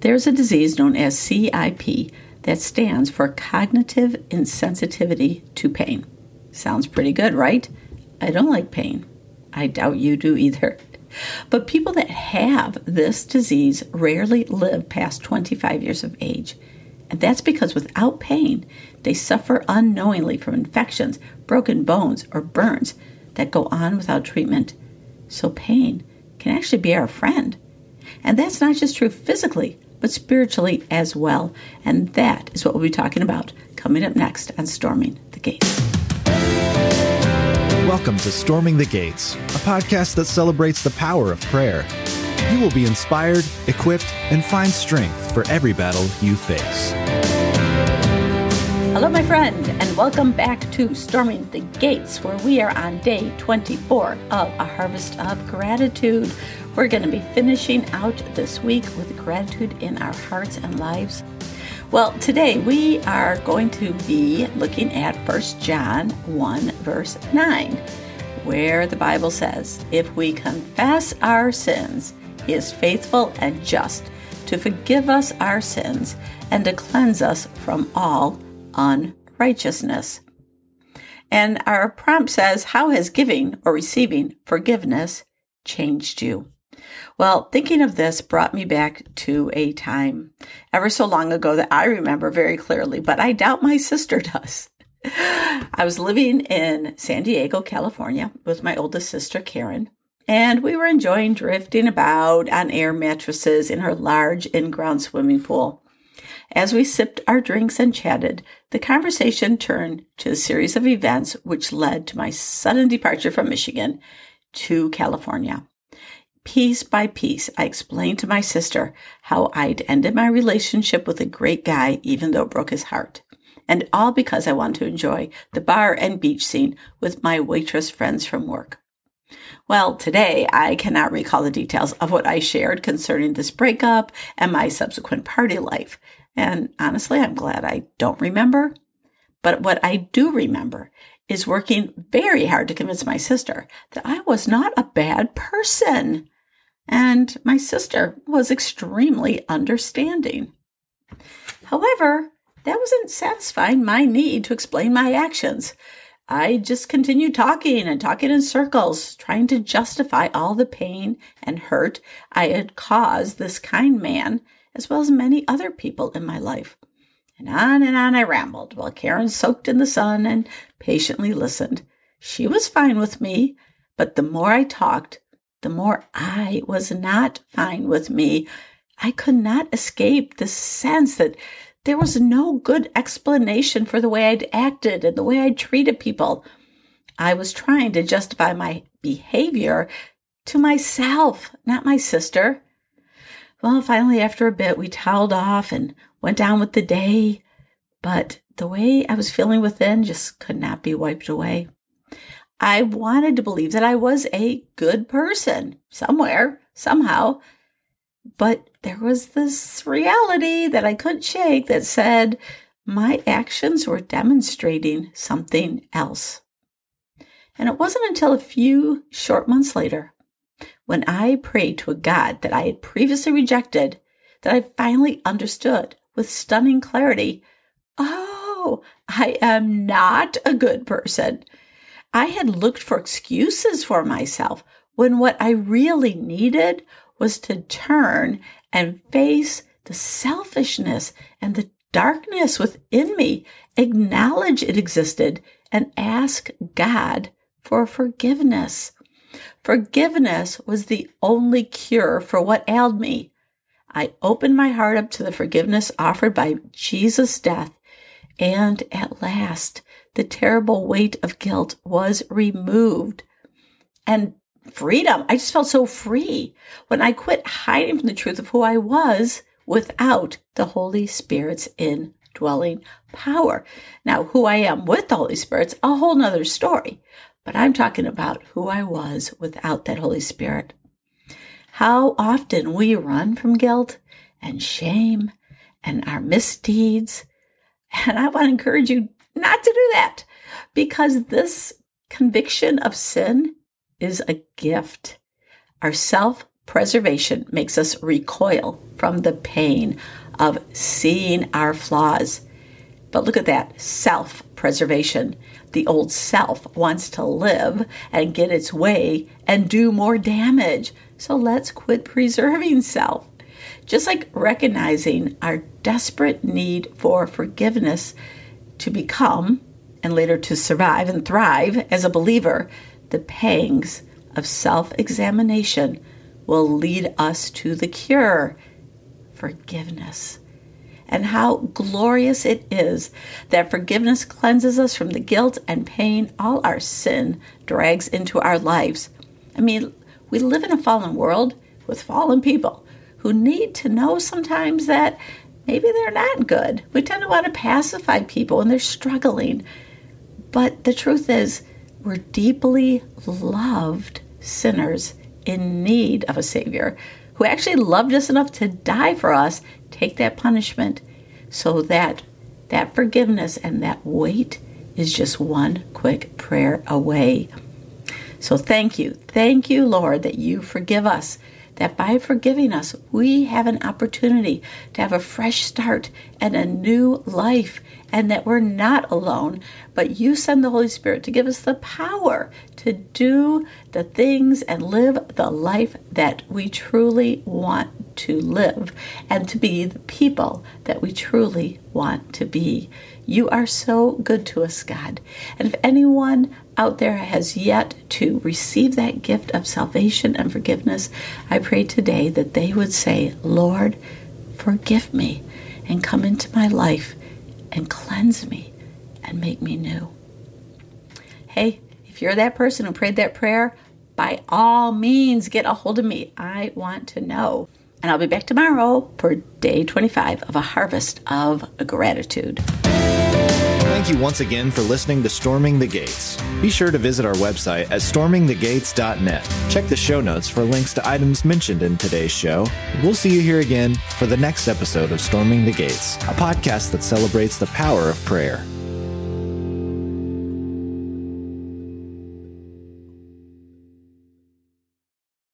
There's a disease known as CIP that stands for cognitive insensitivity to pain. Sounds pretty good, right? I don't like pain. I doubt you do either. But people that have this disease rarely live past 25 years of age. And that's because without pain, they suffer unknowingly from infections, broken bones, or burns that go on without treatment. So pain can actually be our friend. And that's not just true physically, but spiritually as well. And that is what we'll be talking about coming up next on Storming the Gates. Welcome to Storming the Gates, a podcast that celebrates the power of prayer. You will be inspired, equipped, and find strength for every battle you face. Hello, my friend, and welcome back to Storming the Gates, where we are on day 24 of a harvest of gratitude. We're going to be finishing out this week with gratitude in our hearts and lives. Well, today we are going to be looking at 1 John 1, verse 9, where the Bible says, If we confess our sins, he is faithful and just to forgive us our sins and to cleanse us from all unrighteousness. And our prompt says, How has giving or receiving forgiveness changed you? Well, thinking of this brought me back to a time ever so long ago that I remember very clearly, but I doubt my sister does. I was living in San Diego, California with my oldest sister, Karen, and we were enjoying drifting about on air mattresses in her large in ground swimming pool. As we sipped our drinks and chatted, the conversation turned to a series of events which led to my sudden departure from Michigan to California. Piece by piece, I explained to my sister how I'd ended my relationship with a great guy, even though it broke his heart. And all because I wanted to enjoy the bar and beach scene with my waitress friends from work. Well, today I cannot recall the details of what I shared concerning this breakup and my subsequent party life. And honestly, I'm glad I don't remember. But what I do remember is working very hard to convince my sister that I was not a bad person and my sister was extremely understanding. However, that wasn't satisfying my need to explain my actions. I just continued talking and talking in circles, trying to justify all the pain and hurt I had caused this kind man, as well as many other people in my life. And on and on I rambled while Karen soaked in the sun and patiently listened. She was fine with me, but the more I talked, the more I was not fine with me. I could not escape the sense that there was no good explanation for the way I'd acted and the way I'd treated people. I was trying to justify my behavior to myself, not my sister. Well, finally, after a bit, we toweled off and went down with the day, but the way I was feeling within just could not be wiped away. I wanted to believe that I was a good person somewhere, somehow. But there was this reality that I couldn't shake that said my actions were demonstrating something else. And it wasn't until a few short months later, when I prayed to a God that I had previously rejected, that I finally understood with stunning clarity oh, I am not a good person. I had looked for excuses for myself when what I really needed was to turn and face the selfishness and the darkness within me, acknowledge it existed, and ask God for forgiveness. Forgiveness was the only cure for what ailed me. I opened my heart up to the forgiveness offered by Jesus' death, and at last the terrible weight of guilt was removed. And freedom. I just felt so free when I quit hiding from the truth of who I was without the Holy Spirit's indwelling power. Now, who I am with the Holy Spirit's a whole nother story, but I'm talking about who I was without that Holy Spirit. How often we run from guilt and shame and our misdeeds. And I want to encourage you not to do that because this conviction of sin is a gift. Our self preservation makes us recoil from the pain of seeing our flaws. But look at that self preservation. The old self wants to live and get its way and do more damage. So let's quit preserving self. Just like recognizing our desperate need for forgiveness to become and later to survive and thrive as a believer, the pangs of self examination will lead us to the cure forgiveness. And how glorious it is that forgiveness cleanses us from the guilt and pain all our sin drags into our lives. I mean, we live in a fallen world with fallen people who need to know sometimes that maybe they're not good. We tend to want to pacify people when they're struggling. But the truth is, we're deeply loved sinners in need of a Savior who actually loved us enough to die for us take that punishment so that that forgiveness and that weight is just one quick prayer away. So thank you. Thank you, Lord, that you forgive us that by forgiving us, we have an opportunity to have a fresh start and a new life, and that we're not alone, but you send the Holy Spirit to give us the power to do the things and live the life that we truly want to live and to be the people that we truly want to be. You are so good to us, God. And if anyone out there has yet to receive that gift of salvation and forgiveness, I pray today that they would say, Lord, forgive me and come into my life and cleanse me and make me new. Hey, if you're that person who prayed that prayer, by all means get a hold of me. I want to know. And I'll be back tomorrow for day 25 of a harvest of gratitude. Thank you once again for listening to Storming the Gates. Be sure to visit our website at stormingthegates.net. Check the show notes for links to items mentioned in today's show. We'll see you here again for the next episode of Storming the Gates, a podcast that celebrates the power of prayer.